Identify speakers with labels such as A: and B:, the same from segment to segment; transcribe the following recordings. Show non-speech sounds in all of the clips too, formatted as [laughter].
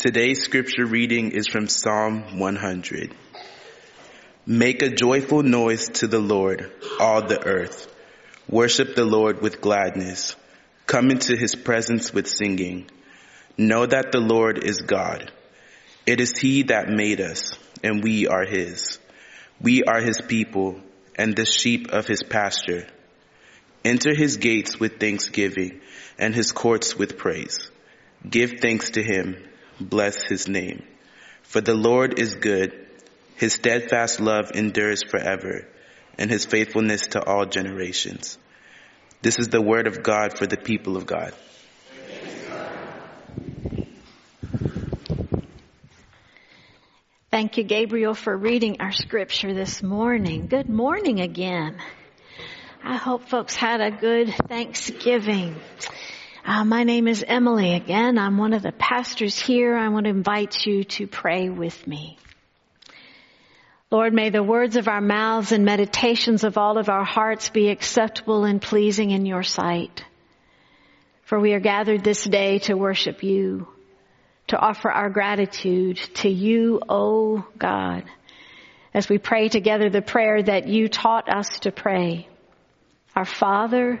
A: Today's scripture reading is from Psalm 100. Make a joyful noise to the Lord, all the earth. Worship the Lord with gladness. Come into his presence with singing. Know that the Lord is God. It is he that made us, and we are his. We are his people, and the sheep of his pasture. Enter his gates with thanksgiving, and his courts with praise. Give thanks to him bless his name. For the Lord is good. His steadfast love endures forever and his faithfulness to all generations. This is the word of God for the people of God.
B: Thank you, Gabriel, for reading our scripture this morning. Good morning again. I hope folks had a good Thanksgiving. Uh, my name is Emily again. I'm one of the pastors here. I want to invite you to pray with me. Lord, may the words of our mouths and meditations of all of our hearts be acceptable and pleasing in your sight. For we are gathered this day to worship you, to offer our gratitude to you, O God, as we pray together the prayer that you taught us to pray. Our Father,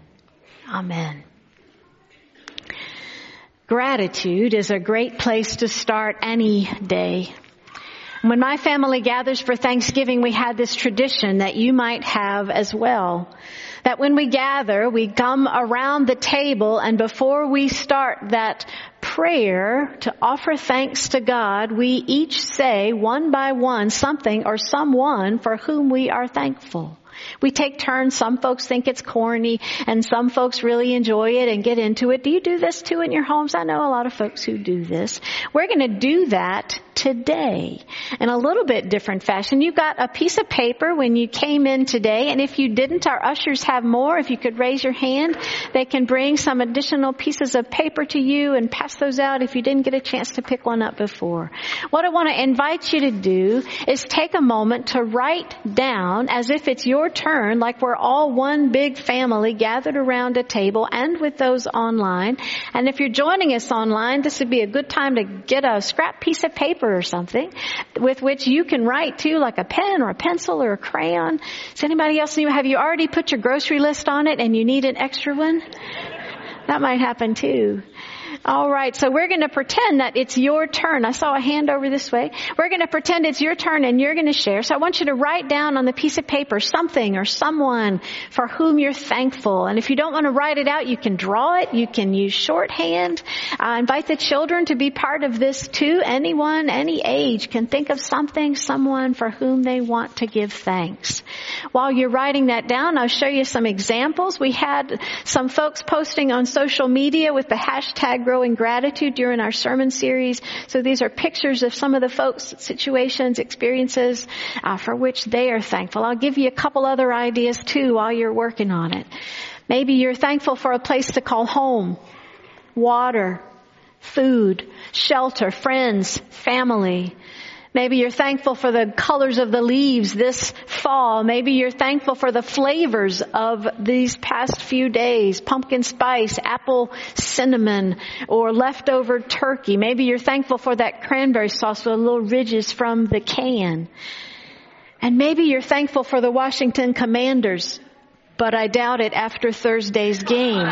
B: Amen. Gratitude is a great place to start any day. When my family gathers for Thanksgiving, we had this tradition that you might have as well. That when we gather, we come around the table and before we start that prayer to offer thanks to God, we each say one by one something or someone for whom we are thankful. We take turns. Some folks think it's corny and some folks really enjoy it and get into it. Do you do this too in your homes? I know a lot of folks who do this. We're going to do that today in a little bit different fashion. You got a piece of paper when you came in today and if you didn't, our ushers have more. If you could raise your hand, they can bring some additional pieces of paper to you and pass those out if you didn't get a chance to pick one up before. What I want to invite you to do is take a moment to write down as if it's your turn, like we're all one big family gathered around a table and with those online. And if you're joining us online, this would be a good time to get a scrap piece of paper or something with which you can write too, like a pen or a pencil or a crayon. Does anybody else know? Have you already put your grocery list on it and you need an extra one? That might happen too. All right, so we're going to pretend that it's your turn. I saw a hand over this way. We're going to pretend it's your turn and you're going to share. So I want you to write down on the piece of paper something or someone for whom you're thankful. And if you don't want to write it out, you can draw it. You can use shorthand. Uh, invite the children to be part of this too. Anyone, any age can think of something, someone for whom they want to give thanks. While you're writing that down, I'll show you some examples. We had some folks posting on social media with the hashtag growing gratitude during our sermon series. So these are pictures of some of the folks' situations, experiences uh, for which they are thankful. I'll give you a couple other ideas too while you're working on it. Maybe you're thankful for a place to call home, water, food, shelter, friends, family. Maybe you're thankful for the colors of the leaves this fall. Maybe you're thankful for the flavors of these past few days. Pumpkin spice, apple cinnamon, or leftover turkey. Maybe you're thankful for that cranberry sauce with little ridges from the can. And maybe you're thankful for the Washington Commanders, but I doubt it after Thursday's game.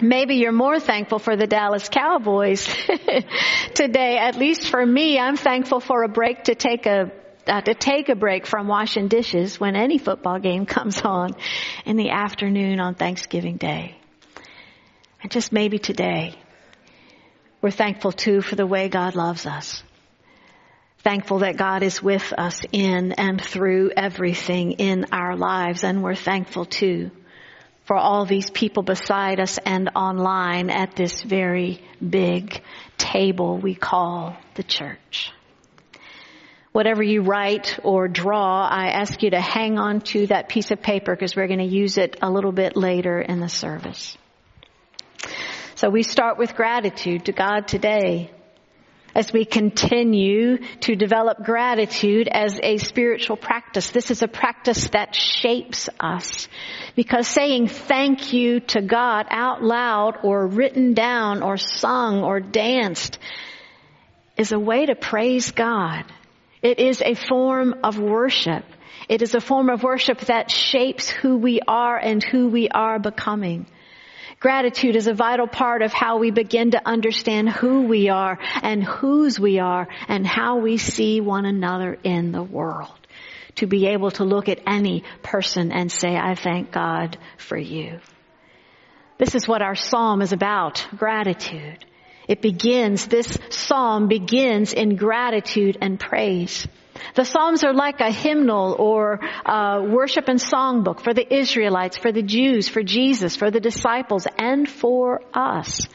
B: Maybe you're more thankful for the Dallas Cowboys [laughs] today. At least for me, I'm thankful for a break to take a uh, to take a break from washing dishes when any football game [laughs] comes on in the afternoon on Thanksgiving Day. And just maybe today, we're thankful too for the way God loves us. Thankful that God is with us in and through everything in our lives, and we're thankful too for all these people beside us and online at this very big table we call the church. Whatever you write or draw, I ask you to hang on to that piece of paper because we're going to use it a little bit later in the service. So we start with gratitude to God today as we continue to develop gratitude as a spiritual practice. This is a practice that shapes us because saying thank you to God out loud or written down or sung or danced is a way to praise God. It is a form of worship. It is a form of worship that shapes who we are and who we are becoming. Gratitude is a vital part of how we begin to understand who we are and whose we are and how we see one another in the world. To be able to look at any person and say, I thank God for you. This is what our psalm is about, gratitude. It begins, this psalm begins in gratitude and praise. The Psalms are like a hymnal or a worship and songbook for the Israelites, for the Jews, for Jesus, for the disciples, and for us.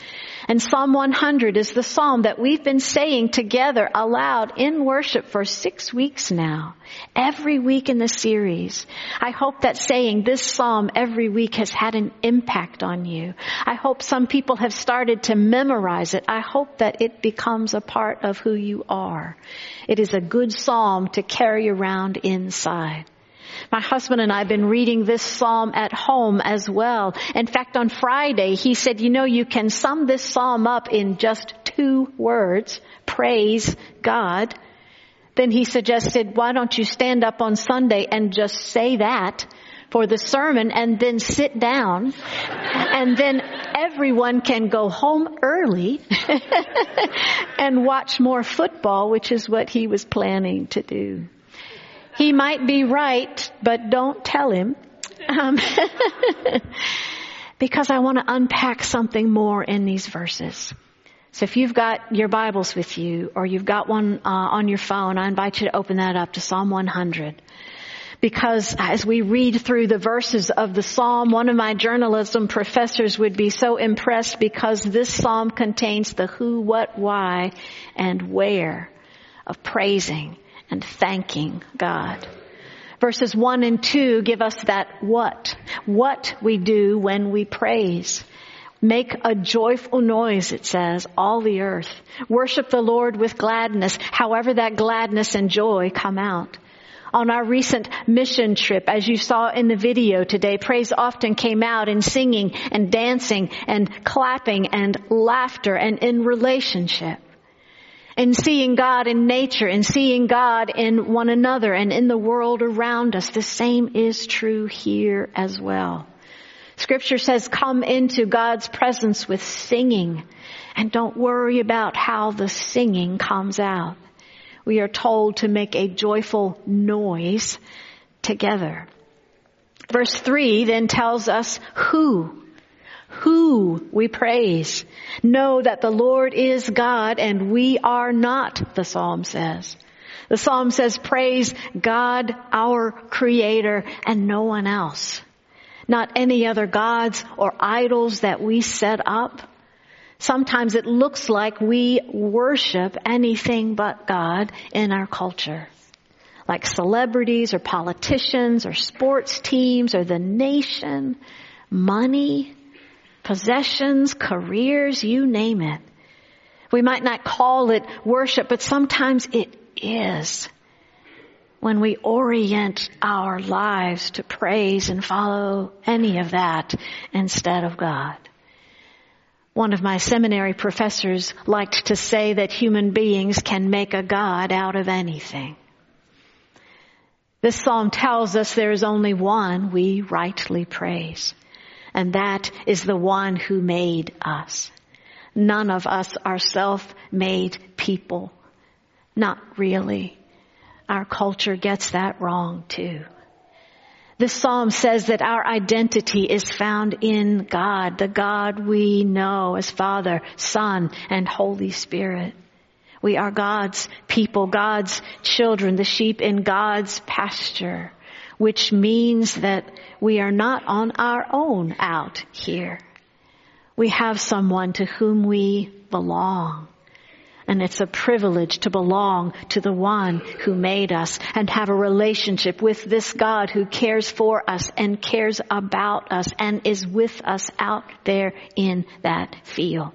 B: And Psalm 100 is the psalm that we've been saying together aloud in worship for six weeks now. Every week in the series. I hope that saying this psalm every week has had an impact on you. I hope some people have started to memorize it. I hope that it becomes a part of who you are. It is a good psalm to carry around inside. My husband and I have been reading this psalm at home as well. In fact, on Friday, he said, you know, you can sum this psalm up in just two words. Praise God. Then he suggested, why don't you stand up on Sunday and just say that for the sermon and then sit down and then everyone can go home early [laughs] and watch more football, which is what he was planning to do. He might be right, but don't tell him. Um, [laughs] because I want to unpack something more in these verses. So if you've got your Bibles with you or you've got one uh, on your phone, I invite you to open that up to Psalm 100. Because as we read through the verses of the Psalm, one of my journalism professors would be so impressed because this Psalm contains the who, what, why, and where of praising and thanking God. Verses 1 and 2 give us that what. What we do when we praise. Make a joyful noise, it says, all the earth. Worship the Lord with gladness, however that gladness and joy come out. On our recent mission trip, as you saw in the video today, praise often came out in singing and dancing and clapping and laughter and in relationship and seeing God in nature and seeing God in one another and in the world around us. The same is true here as well. Scripture says come into God's presence with singing and don't worry about how the singing comes out. We are told to make a joyful noise together. Verse three then tells us who who we praise. Know that the Lord is God and we are not, the psalm says. The psalm says praise God, our creator and no one else. Not any other gods or idols that we set up. Sometimes it looks like we worship anything but God in our culture. Like celebrities or politicians or sports teams or the nation, money, possessions, careers, you name it. We might not call it worship, but sometimes it is. When we orient our lives to praise and follow any of that instead of God. One of my seminary professors liked to say that human beings can make a God out of anything. This psalm tells us there is only one we rightly praise and that is the one who made us. None of us are self-made people. Not really. Our culture gets that wrong too. The psalm says that our identity is found in God, the God we know as Father, Son, and Holy Spirit. We are God's people, God's children, the sheep in God's pasture. Which means that we are not on our own out here. We have someone to whom we belong. And it's a privilege to belong to the one who made us and have a relationship with this God who cares for us and cares about us and is with us out there in that field.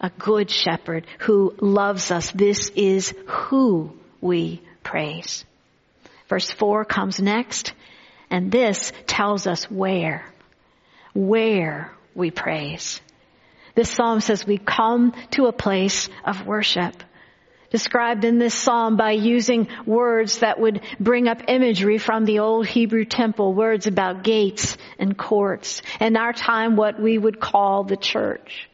B: A good shepherd who loves us. This is who we praise. Verse four comes next and this tells us where, where we praise. This psalm says we come to a place of worship. Described in this psalm by using words that would bring up imagery from the old Hebrew temple, words about gates and courts, and our time, what we would call the church.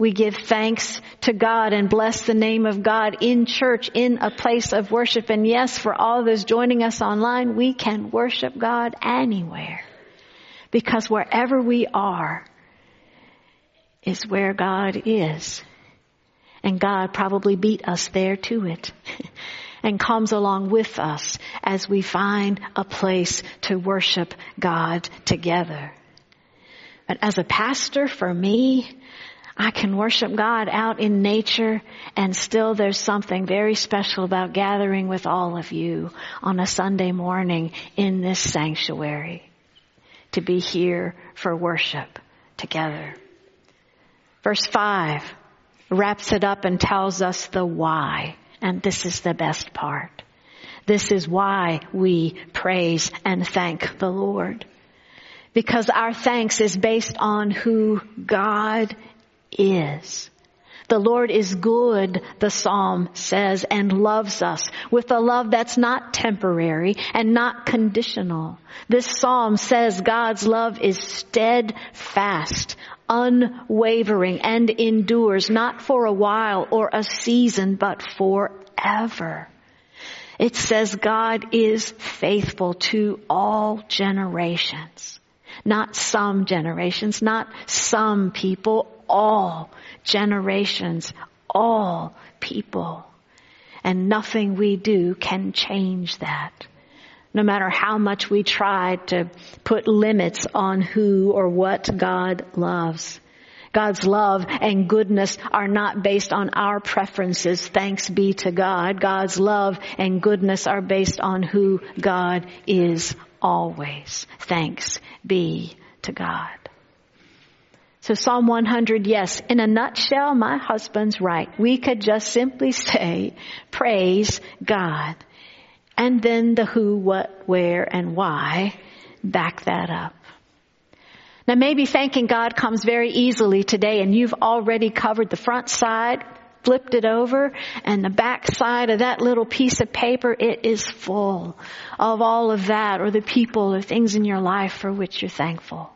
B: We give thanks to God and bless the name of God in church, in a place of worship. And yes, for all those joining us online, we can worship God anywhere. Because wherever we are, is where God is. And God probably beat us there to it [laughs] and comes along with us as we find a place to worship God together. But as a pastor, for me, I can worship God out in nature and still there's something very special about gathering with all of you on a Sunday morning in this sanctuary to be here for worship together. Verse 5 wraps it up and tells us the why. And this is the best part. This is why we praise and thank the Lord. Because our thanks is based on who God is. The Lord is good, the psalm says, and loves us with a love that's not temporary and not conditional. This psalm says God's love is steadfast, unwavering, and endures not for a while or a season, but forever. It says God is faithful to all generations. Not some generations, not some people, all generations, all people. And nothing we do can change that. No matter how much we try to put limits on who or what God loves. God's love and goodness are not based on our preferences, thanks be to God. God's love and goodness are based on who God is always. Thanks be to God. So Psalm 100, yes, in a nutshell, my husband's right. We could just simply say, praise God. And then the who, what, where, and why back that up. Now maybe thanking God comes very easily today and you've already covered the front side, flipped it over, and the back side of that little piece of paper, it is full of all of that or the people or things in your life for which you're thankful.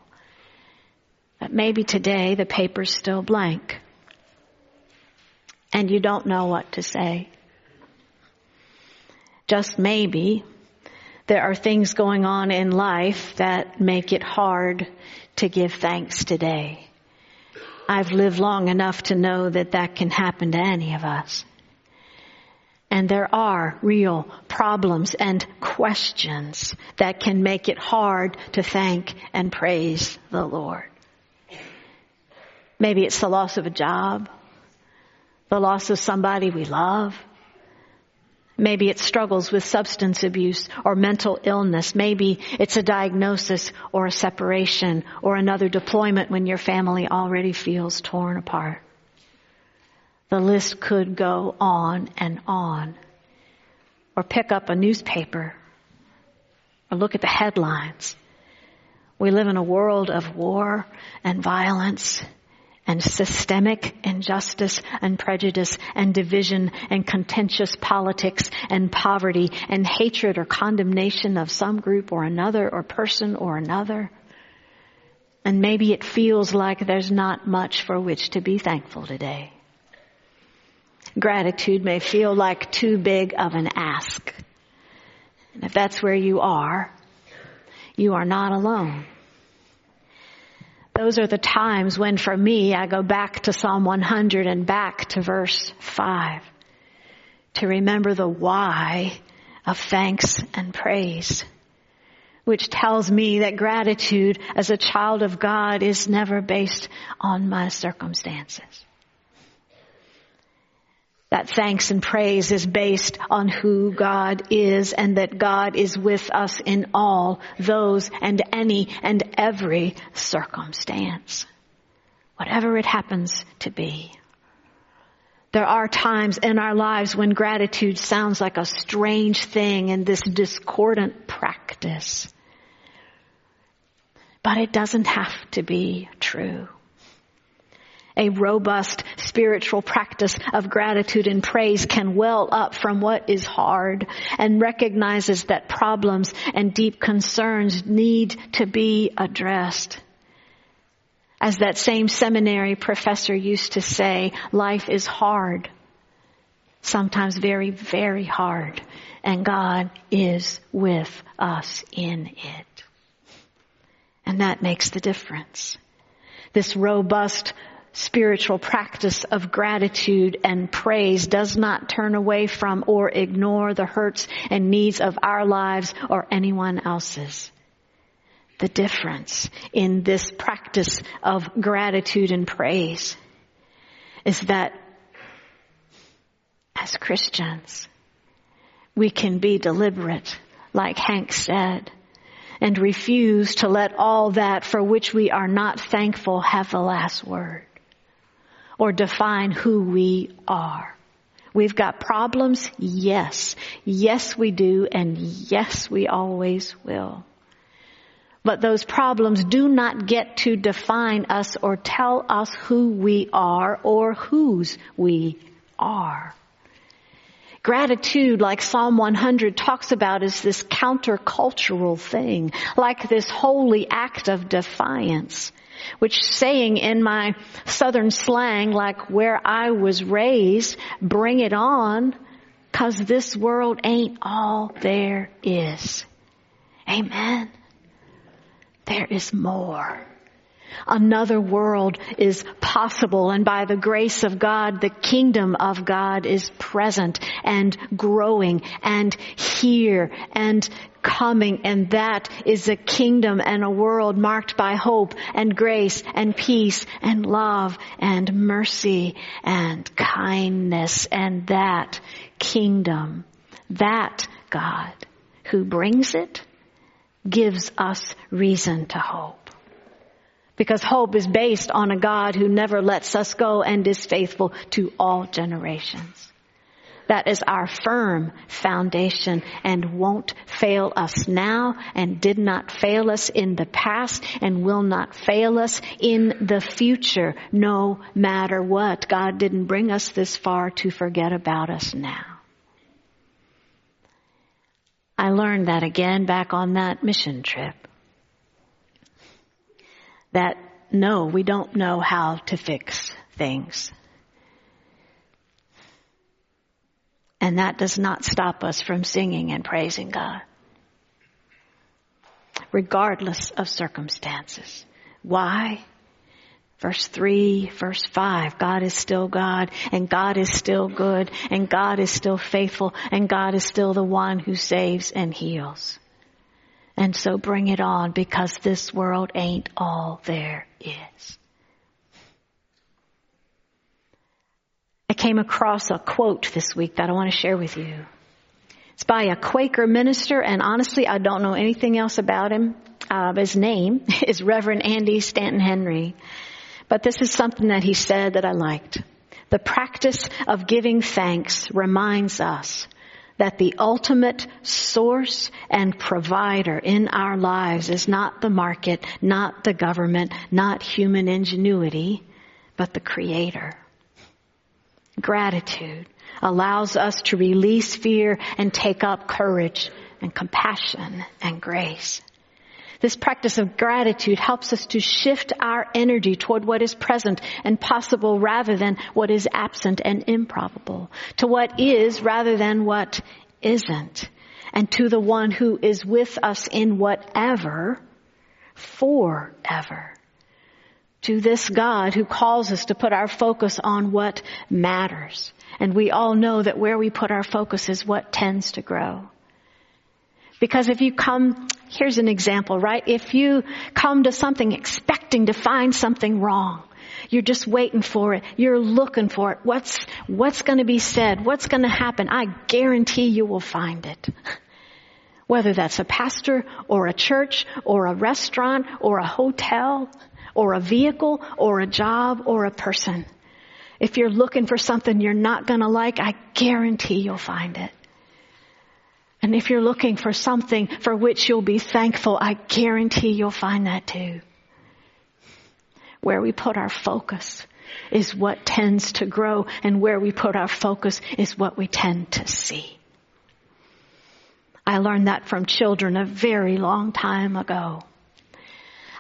B: But maybe today the paper's still blank. And you don't know what to say. Just maybe there are things going on in life that make it hard to give thanks today. I've lived long enough to know that that can happen to any of us. And there are real problems and questions that can make it hard to thank and praise the Lord. Maybe it's the loss of a job, the loss of somebody we love. Maybe it's struggles with substance abuse or mental illness. Maybe it's a diagnosis or a separation or another deployment when your family already feels torn apart. The list could go on and on. Or pick up a newspaper or look at the headlines. We live in a world of war and violence and systemic injustice and prejudice and division and contentious politics and poverty and hatred or condemnation of some group or another or person or another. And maybe it feels like there's not much for which to be thankful today. Gratitude may feel like too big of an ask. And if that's where you are, you are not alone. Those are the times when for me I go back to Psalm 100 and back to verse 5 to remember the why of thanks and praise. which tells me that gratitude as a child of God is never based on my circumstances. That thanks and praise is based on who God is and that God is with us in all those and any and every circumstance. Whatever it happens to be. There are times in our lives when gratitude sounds like a strange thing in this discordant practice. But it doesn't have to be true. A robust spiritual practice of gratitude and praise can well up from what is hard and recognizes that problems and deep concerns need to be addressed. As that same seminary professor used to say, life is hard. Sometimes very, very hard. And God is with us in it. And that makes the difference. This robust spiritual practice of gratitude and praise does not turn away from or ignore the hurts and needs of our lives or anyone else's. The difference in this practice of gratitude and praise is that as Christians, we can be deliberate, like Hank said, and refuse to let all that for which we are not thankful have the last word or define who we are. We've got problems? Yes. Yes, we do. And yes, we always will. But those problems do not get to define us or tell us who we are or whose we are. Gratitude, like Psalm 100 talks about, is this countercultural thing, like this holy act of defiance, which saying in my southern slang, like where I was raised, bring it on, cause this world ain't all there is. Amen. There is more. Another world is possible and by the grace of God, the kingdom of God is present and growing and here and coming and that is a kingdom and a world marked by hope and grace and peace and love and mercy and kindness and that kingdom, that God who brings it gives us reason to hope. Because hope is based on a God who never lets us go and is faithful to all generations. That is our firm foundation and won't fail us now and did not fail us in the past and will not fail us in the future no matter what. God didn't bring us this far to forget about us now. I learned that again back on that mission trip. That no, we don't know how to fix things. And that does not stop us from singing and praising God. Regardless of circumstances. Why? Verse 3, verse 5, God is still God and God is still good and God is still faithful and God is still the one who saves and heals. And so bring it on because this world ain't all there is. I came across a quote this week that I want to share with you. It's by a Quaker minister and honestly I don't know anything else about him. Uh, his name [laughs] is Reverend Andy Stanton Henry. But this is something that he said that I liked. The practice of giving thanks reminds us that the ultimate source and provider in our lives is not the market, not the government, not human ingenuity, but the creator. Gratitude allows us to release fear and take up courage and compassion and grace. This practice of gratitude helps us to shift our energy toward what is present and possible rather than what is absent and improbable, to what is rather than what isn't, and to the one who is with us in whatever forever. To this God who calls us to put our focus on what matters. And we all know that where we put our focus is what tends to grow Because if you come, here's an example, right? If you come to something expecting to find something wrong, you're just waiting for it. You're looking for it. What's, what's to be said? What's to happen? I guarantee you will find it. [laughs] Whether that's a pastor or a church or a restaurant or a hotel or a vehicle or a job or a person. If you're looking for something you're not to like, I guarantee you'll find it. And if you're looking for something for which you'll be thankful, I guarantee you'll find that too. Where we put our focus is what tends to grow and where we put our focus is what we tend to see. I learned that from children a very long time ago.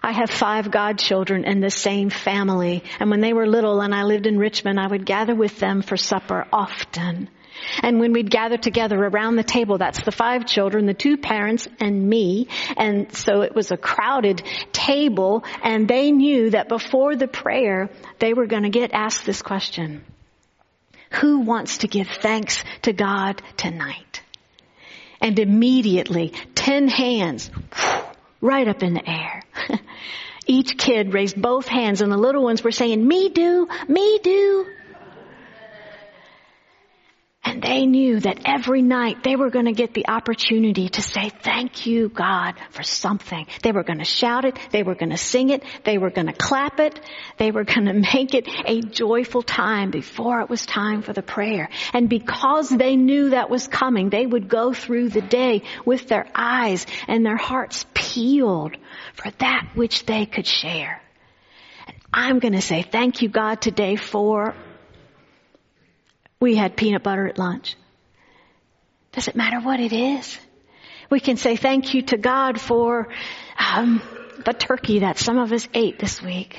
B: I have five godchildren in the same family, and when they were little and I lived in Richmond, I would gather with them for supper often. And when we'd gather together around the table, that's the five children, the two parents and me. And so it was a crowded table and they knew that before the prayer, they were going to get asked this question. Who wants to give thanks to God tonight? And immediately, ten hands, right up in the air. [laughs] Each kid raised both hands and the little ones were saying, me do, me do. And they knew that every night they were going to get the opportunity to say, thank you, God, for something. They were going to shout it. They were going to sing it. They were going to clap it. They were going [laughs] to make it a joyful time before it was time for the prayer. And because they knew that was coming, they would go through the day with their eyes and their hearts peeled for that which they could share. I'm going to say thank you, God, today for we had peanut butter at lunch. Does it matter what it is. We can say thank you to God for um, the turkey that some of us ate this week.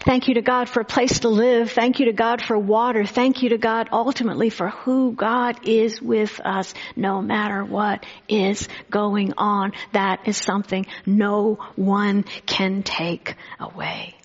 B: Thank you to God for a place to live. Thank you to God for water. Thank you to God ultimately for who God is with us no matter what is going on. That is something no one can take away.